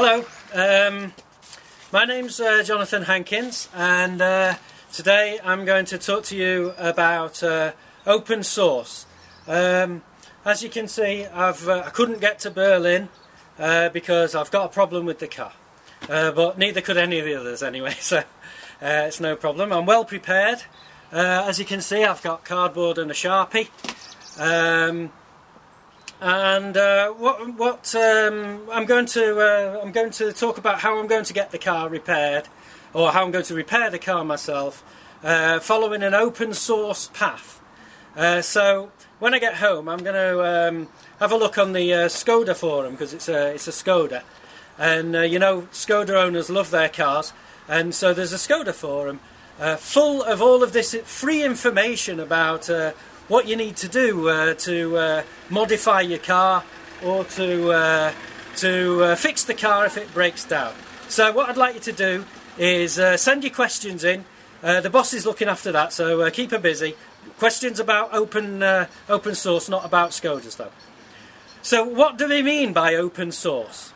Hello, um, my name's uh, Jonathan Hankins, and uh, today I'm going to talk to you about uh, open source. Um, as you can see, I've, uh, I couldn't get to Berlin uh, because I've got a problem with the car, uh, but neither could any of the others anyway, so it's no problem. I'm well prepared. as you can see, I've got cardboard and a sharpie. Um, and uh, what, what um, I'm going to uh, I'm going to talk about how I'm going to get the car repaired, or how I'm going to repair the car myself, uh, following an open source path. Uh, so when I get home, I'm going to um, have a look on the uh, Skoda forum because it's a it's a Skoda, and uh, you know Skoda owners love their cars, and so there's a Skoda forum full of all of this free information about what you need to do uh, to uh, modify your car or to uh, to uh, fix the car if it breaks down. So what I'd like you to do is uh, send your questions in. Uh, the boss is looking after that, so keep her busy. Questions about open open source, not about Skodas though. So what do they mean by open source?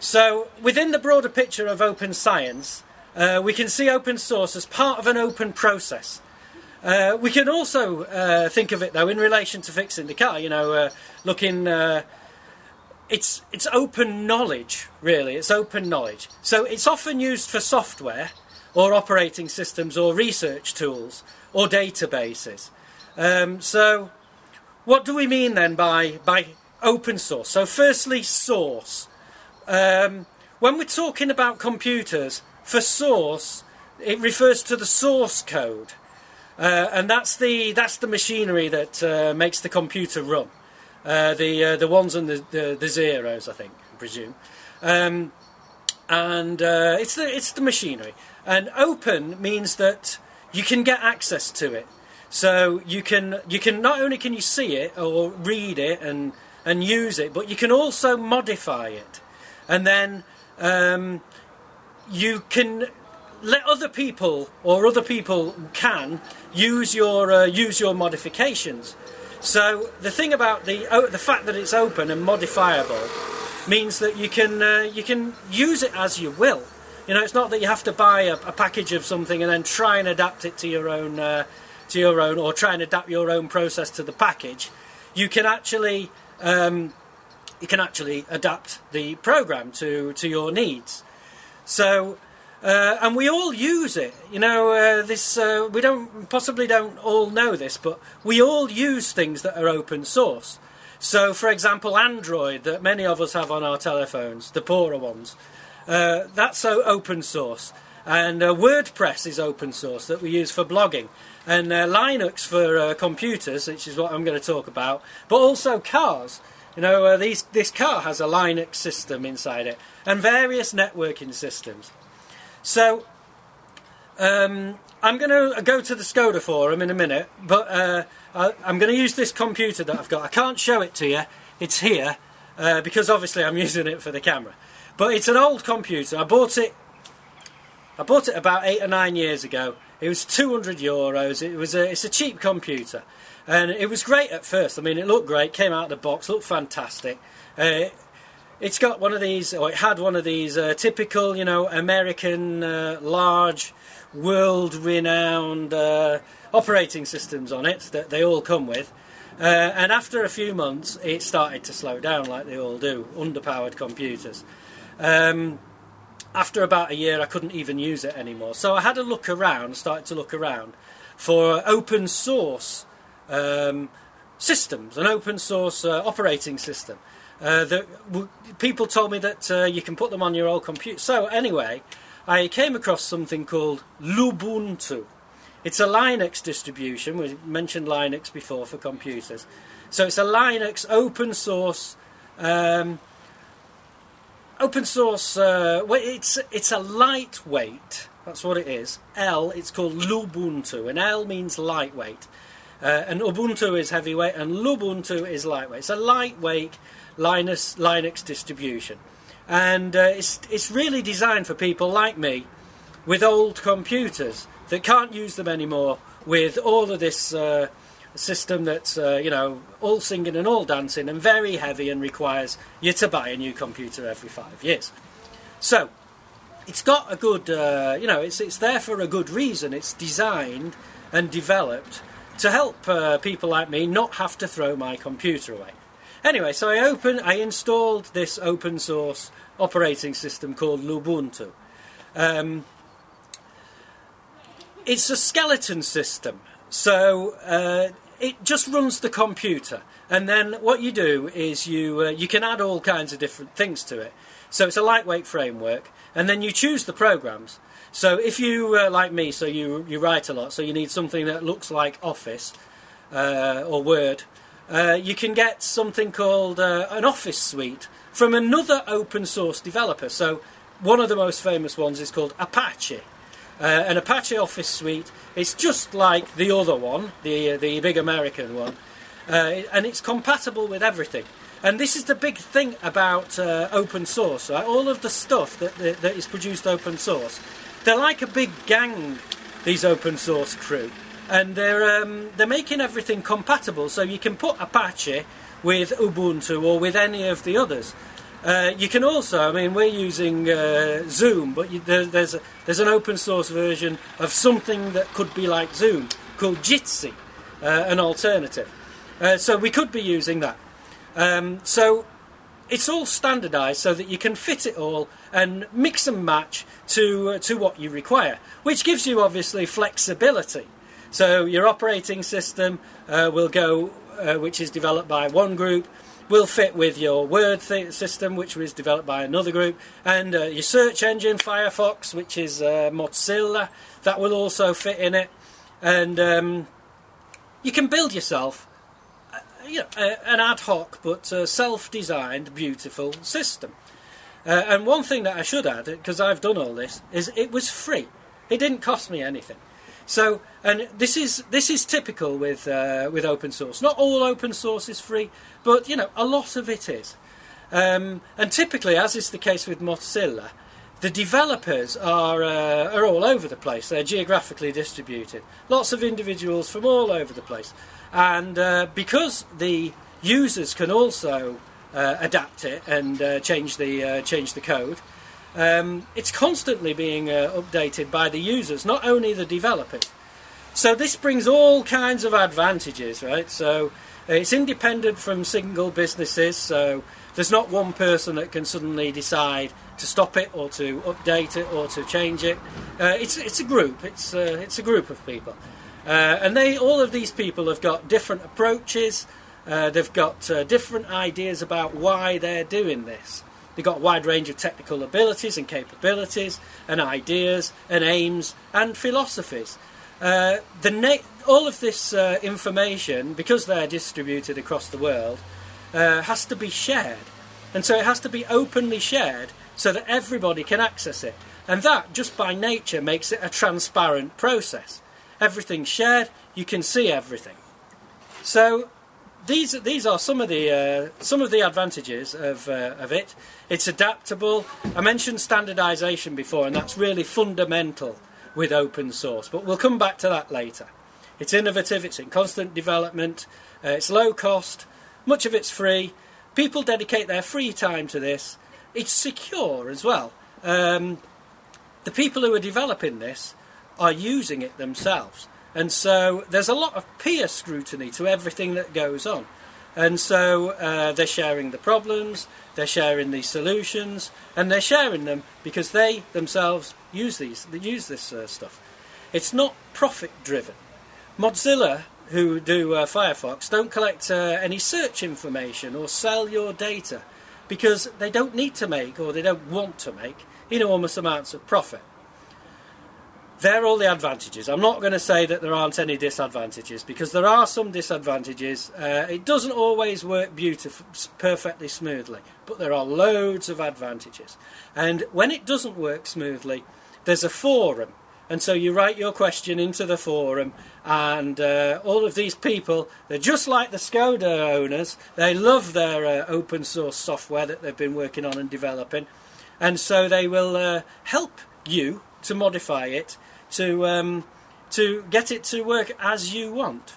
So within the broader picture of open science, we can see open source as part of an open process. Uh, we can also uh, think of it though in relation to fixing the car. You know, uh, looking. Uh, it's it's open knowledge, really. It's open knowledge. So it's often used for software, or operating systems, or research tools, or databases. Um, so, what do we mean then by by open source? So, firstly, source. Um, when we're talking about computers, for source, it refers to the source code. Uh, and that's the that's the machinery that uh, makes the computer run. Uh, the uh, the ones and the, the, the zeros, I think, I presume. Um, and uh, it's the it's the machinery. And open means that you can get access to it. So you can you can not only can you see it or read it and and use it, but you can also modify it, and then um, you can let other people or other people can use your uh, use your modifications. So the thing about the the fact that it's open and modifiable means that you can uh, you can use it as you will. You know, it's not that you have to buy a, a package of something and then try and adapt it to your own uh, to your own or try and adapt your own process to the package. You can actually um, you can actually adapt the program to to your needs. So uh, and we all use it. You know, uh, this uh, we don't possibly don't all know this, but we all use things that are open source. So, for example, Android that many of us have on our telephones, the poorer ones, uh, that's so open source. And uh, WordPress is open source that we use for blogging, and uh, Linux for computers, which is what I'm going to talk about. But also cars. You know, these this car has a Linux system inside it, and various networking systems. So, um, I'm going to go to the Skoda forum in a minute, but uh, I, am going to use this computer that I've got. I can't show it to you, it's here, uh, because obviously I'm using it for the camera. But it's an old computer. I bought it. I bought it about eight or nine years ago. It was 200 euros. It was a, it's a cheap computer, and it was great at first. I mean, it looked great. Came out of the box, looked fantastic. Uh, it's got one of these, or it had one of these uh, typical, you know, American uh, large, world-renowned uh, operating systems on it that they all come with. Uh, and after a few months, it started to slow down, like they all do, underpowered computers. Um, after about a year, I couldn't even use it anymore. So I had a look around, started to look around for open source um, systems, an open source uh, operating system. Uh, that w- people told me that uh, you can put them on your old computer. So anyway, I came across something called Lubuntu. It's a Linux distribution. We mentioned Linux before for computers. So it's a Linux open source. Um, open source. Uh, well, it's it's a lightweight. That's what it is. L. It's called Lubuntu, and L means lightweight. Uh, and Ubuntu is heavyweight, and Lubuntu is lightweight. It's a lightweight Linux Linux distribution, and uh, it's it's really designed for people like me with old computers that can't use them anymore with all of this uh, system that's uh, you know all singing and all dancing and very heavy and requires you to buy a new computer every five years. So, it's got a good, uh, you know, it's, it's there for a good reason. It's designed and developed to help uh, people like me not have to throw my computer away. Anyway, so I open, I installed this open source operating system called Lubuntu. Um, it's a skeleton system, so uh, it just runs the computer, and then what you do is you uh, you can add all kinds of different things to it. So it's a lightweight framework, and then you choose the programs. So if you uh, like me, so you you write a lot, so you need something that looks like Office uh, or Word, uh, you can get something called uh, an Office suite from another open source developer. So one of the most famous ones is called Apache. Uh, an Apache Office suite. It's just like the other one, the the big American one, and it's compatible with everything. And this is the big thing about uh, open source. Right? All of the stuff that, that, that is produced open source, they're like a big gang. These open source crew, and they're um, they're making everything compatible. So you can put Apache with Ubuntu or with any of the others. Uh, you can also, I mean, we're using uh, Zoom, but you, there, there's a, there's an open source version of something that could be like Zoom called Jitsi, uh, an alternative. Uh, so we could be using that. Um, so it's all standardised so that you can fit it all and mix and match to uh, to what you require, which gives you obviously flexibility. So your operating system uh, will go, uh, which is developed by one group, will fit with your Word system, which was developed by another group, and uh, your search engine Firefox, which is uh, Mozilla, that will also fit in it, and um, you can build yourself you know, an ad hoc but self-designed, beautiful system. Uh, and one thing that I should add, because I've done all this, is it was free. It didn't cost me anything. So, and this is this is typical with uh, with open source. Not all open source is free, but you know a lot of it is. Um, and typically, as is the case with Mozilla, the developers are uh, are all over the place. They're geographically distributed. Lots of individuals from all over the place. And uh, because the users can also uh, adapt it and uh, change the uh, change the code, um, it's constantly being uh, updated by the users, not only the developers. So this brings all kinds of advantages, right? So it's independent from single businesses. So there's not one person that can suddenly decide to stop it or to update it or to change it. Uh, it's it's a group. It's it's a group of people. Uh, and they, all of these people have got different approaches. Uh, they've got uh, different ideas about why they're doing this. They've got a wide range of technical abilities and capabilities, and ideas, and aims, and philosophies. Uh, the na- all of this uh, information, because they're distributed across the world, uh, has to be shared. And so it has to be openly shared so that everybody can access it. And that, just by nature, makes it a transparent process everything's shared, you can see everything. So these these are some of the uh, some of the advantages of uh, of it. It's adaptable. I mentioned standardization before, and that's really fundamental with open source. But we'll come back to that later. It's innovative. It's in constant development. Uh, it's low cost. Much of it's free. People dedicate their free time to this. It's secure as well. Um, the people who are developing this are using it themselves. And so there's a lot of peer scrutiny to everything that goes on. And so uh, they're sharing the problems, they're sharing the solutions, and they're sharing them because they themselves use these, they use this uh, stuff. It's not profit driven. Mozilla, who do uh, Firefox, don't collect uh, any search information or sell your data because they don't need to make or they don't want to make enormous amounts of profit they're all the advantages. I'm not going to say that there aren't any disadvantages because there are some disadvantages. Uh, it doesn't always work beautifully, perfectly smoothly, but there are loads of advantages. And when it doesn't work smoothly, there's a forum. And so you write your question into the forum, and uh, all of these people, they're just like the Skoda owners. They love their uh, open source software that they've been working on and developing. And so they will uh, help you to modify it to um, to get it to work as you want.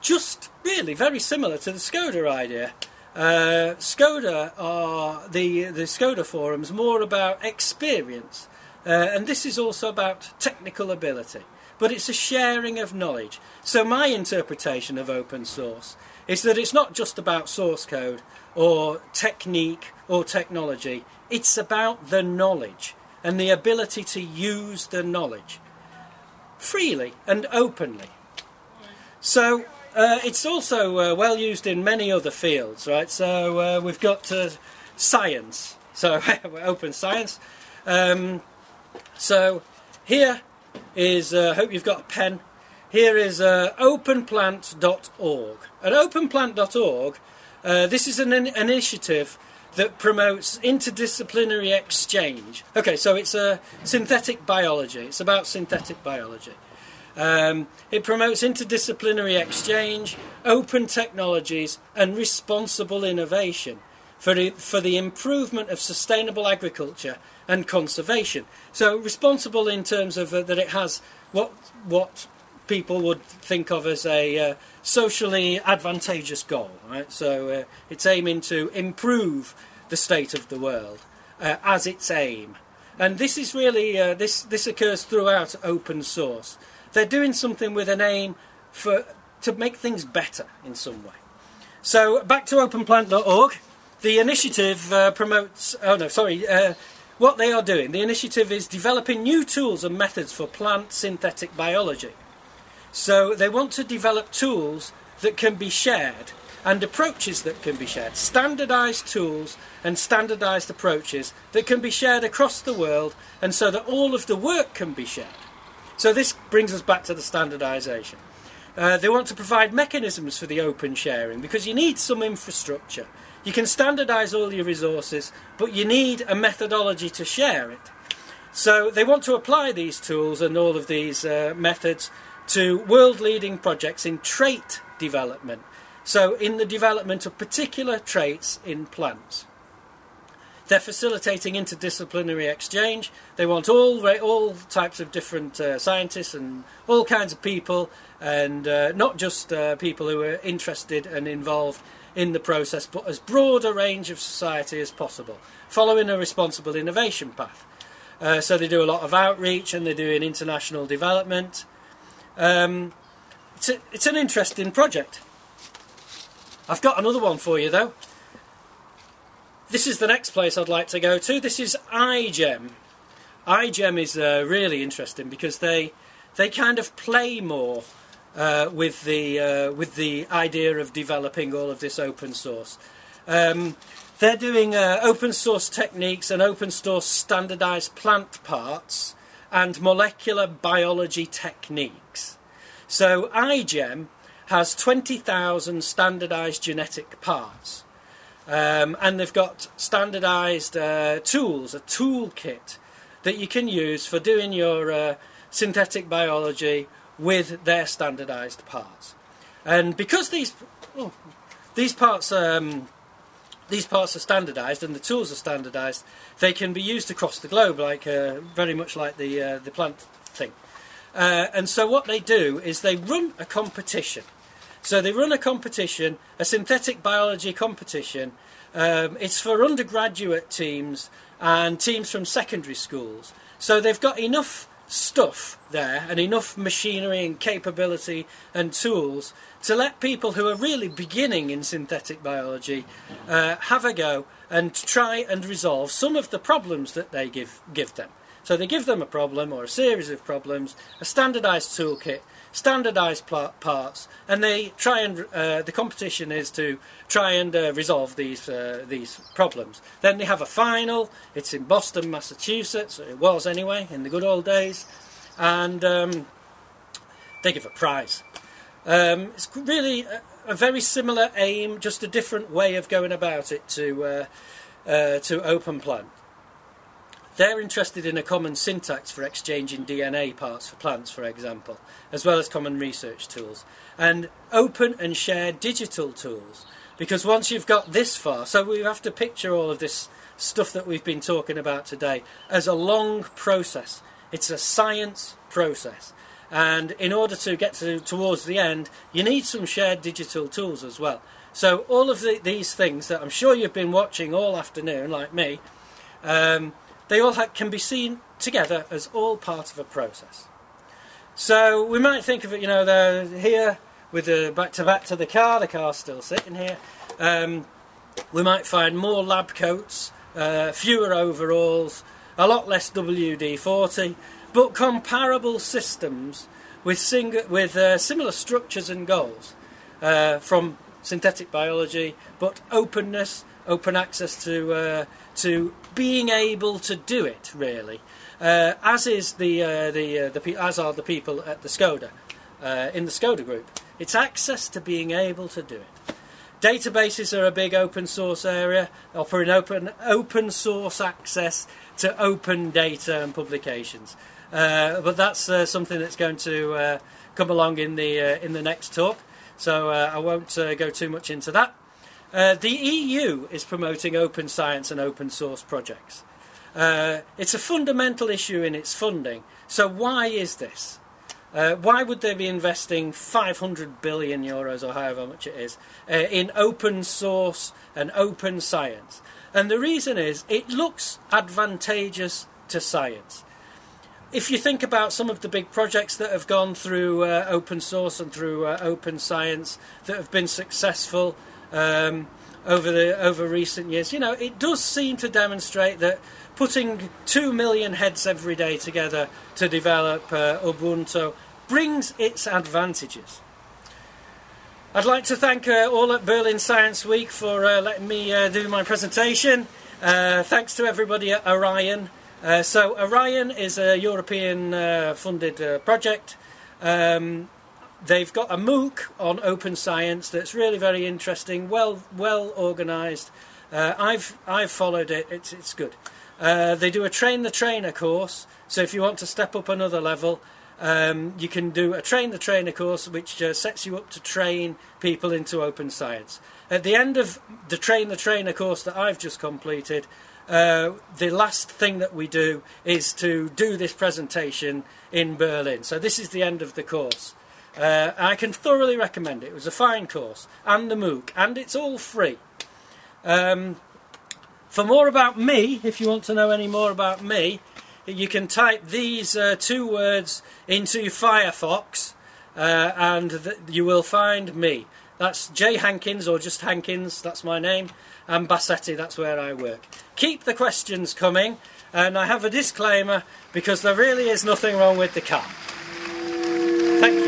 Just really very similar to the Skoda idea. Uh, Skoda are the the Skoda forums more about experience, uh, and this is also about technical ability. But it's a sharing of knowledge. So my interpretation of open source is that it's not just about source code or technique or technology. It's about the knowledge and the ability to use the knowledge freely and openly. So uh, it's also uh, well used in many other fields, right? So uh, we've got uh, science, so open science. Um, so here is, I uh, hope you've got a pen. Here is uh, openplant.org. At openplant.org, this is an, an initiative that promotes interdisciplinary exchange. Okay, so it's a synthetic biology. It's about synthetic biology. Um, it promotes interdisciplinary exchange, open technologies, and responsible innovation for the, for the improvement of sustainable agriculture and conservation. So, responsible in terms of uh, that it has what what people would think of as a uh, socially advantageous goal. Right? So, uh, it's aiming to improve the state of the world uh, as its aim. And this is really uh, this this occurs throughout open source. They're doing something with an aim for to make things better in some way. So back to openplant.org. The initiative uh, promotes. Oh no, sorry. Uh, what they are doing, the initiative is developing new tools and methods for plant synthetic biology. So they want to develop tools that can be shared and approaches that can be shared, standardized tools and standardized approaches that can be shared across the world, and so that all of the work can be shared. So this brings us back to the standardisation. Uh, they want to provide mechanisms for the open sharing because you need some infrastructure. You can standardise all your resources, but you need a methodology to share it. So they want to apply these tools and all of these uh, methods to world leading projects in trait development. So, in the development of particular traits in plants. They're facilitating interdisciplinary exchange. They want all all types of different uh, scientists and all kinds of people, and uh, not just uh, people who are interested and involved in the process, but as broad a range of society as possible, following a responsible innovation path. Uh, so they do a lot of outreach and they're doing international development. Um, it's, a, it's an interesting project. I've got another one for you though. This is the next place I'd like to go to. This is iGEM. iGEM is uh, really interesting because they they kind of play more uh, with the uh, with the idea of developing all of this open source. Um, they're doing uh, open source techniques and open source standardized plant parts and molecular biology techniques. So iGEM has 20,000 standardized genetic parts. Um, and they've got standardized uh, tools, a toolkit that you can use for doing your uh, synthetic biology with their standardized parts. And because these oh, these parts um, these parts are standardized and the tools are standardized, they can be used across the globe, like uh, very much like the uh, the plant thing. Uh, and so what they do is they run a competition so they run a competition, a synthetic biology competition. Um, it's for undergraduate teams and teams from secondary schools. So they've got enough stuff there and enough machinery and capability and tools to let people who are really beginning in synthetic biology uh, have a go and try and resolve some of the problems that they give give them. So they give them a problem or a series of problems, a standardized toolkit, standardized parts, and they try and uh, the competition is to try and uh, resolve these uh, these problems. Then they have a final. It's in Boston, Massachusetts. It was anyway in the good old days, and um, they give a prize. Um, it's really a, a, very similar aim, just a different way of going about it to uh, uh, to Open Plant. They're interested in a common syntax for exchanging DNA parts for plants, for example, as well as common research tools, and open and shared digital tools. Because once you've got this far, so we have to picture all of this stuff that we've been talking about today as a long process. It's a science process. And in order to get to, towards the end, you need some shared digital tools as well. So all of the, these things that I'm sure you've been watching all afternoon, like me, um, they all can be seen together as all part of a process. So we might think of it, you know, they're here with the back to back to the car. The car's still sitting here. Um, we might find more lab coats, uh, fewer overalls, a lot less WD-40, but comparable systems with sing- with uh, similar structures and goals uh, from synthetic biology, but openness, open access to uh, to being able to do it really, uh, as is the uh, the uh, the as are the people at the Skoda in the Skoda group. It's access to being able to do it. Databases are a big open source area, offering open open source access to open data and publications. Uh, but that's uh, something that's going to uh, come along in the in the next talk, so I won't go too much into that. the EU is promoting open science and open source projects. it's a fundamental issue in its funding. So why is this? Uh, why would they be investing 500 billion euros or however much it is uh, in open source and open science? And the reason is it looks advantageous to science. If you think about some of the big projects that have gone through uh, open source and through uh, open science that have been successful um, over the over recent years, you know, it does seem to demonstrate that putting two million heads every day together to develop uh, Ubuntu brings its advantages. I'd like to thank uh, all at Berlin Science Week for uh, letting me uh, do my presentation. Thanks to everybody at Orion. Uh, so, Orion is a European funded project. Um, they've got a MOOC on open science that's really very interesting, well well organised. I've I've followed it. It's it's good. Uh, they do a train the trainer course, so if you want to step up another level, um, you can do a train the trainer course, which uh, sets you up to train people into open science. At the end of the train the trainer course that I've just completed, uh, the last thing that we do is to do this presentation in Berlin. So this is the end of the course. Uh, I can thoroughly recommend it. It was a fine course, and the MOOC, and it's all free. Um, for more about me, if you want to know any more about me, you can type these uh, two words into Firefox uh, and you will find me. That's Jay Hankins or just Hankins, that's my name, and Bassetti, that's where I work. Keep the questions coming, and I have a disclaimer because there really is nothing wrong with the car. Thank you.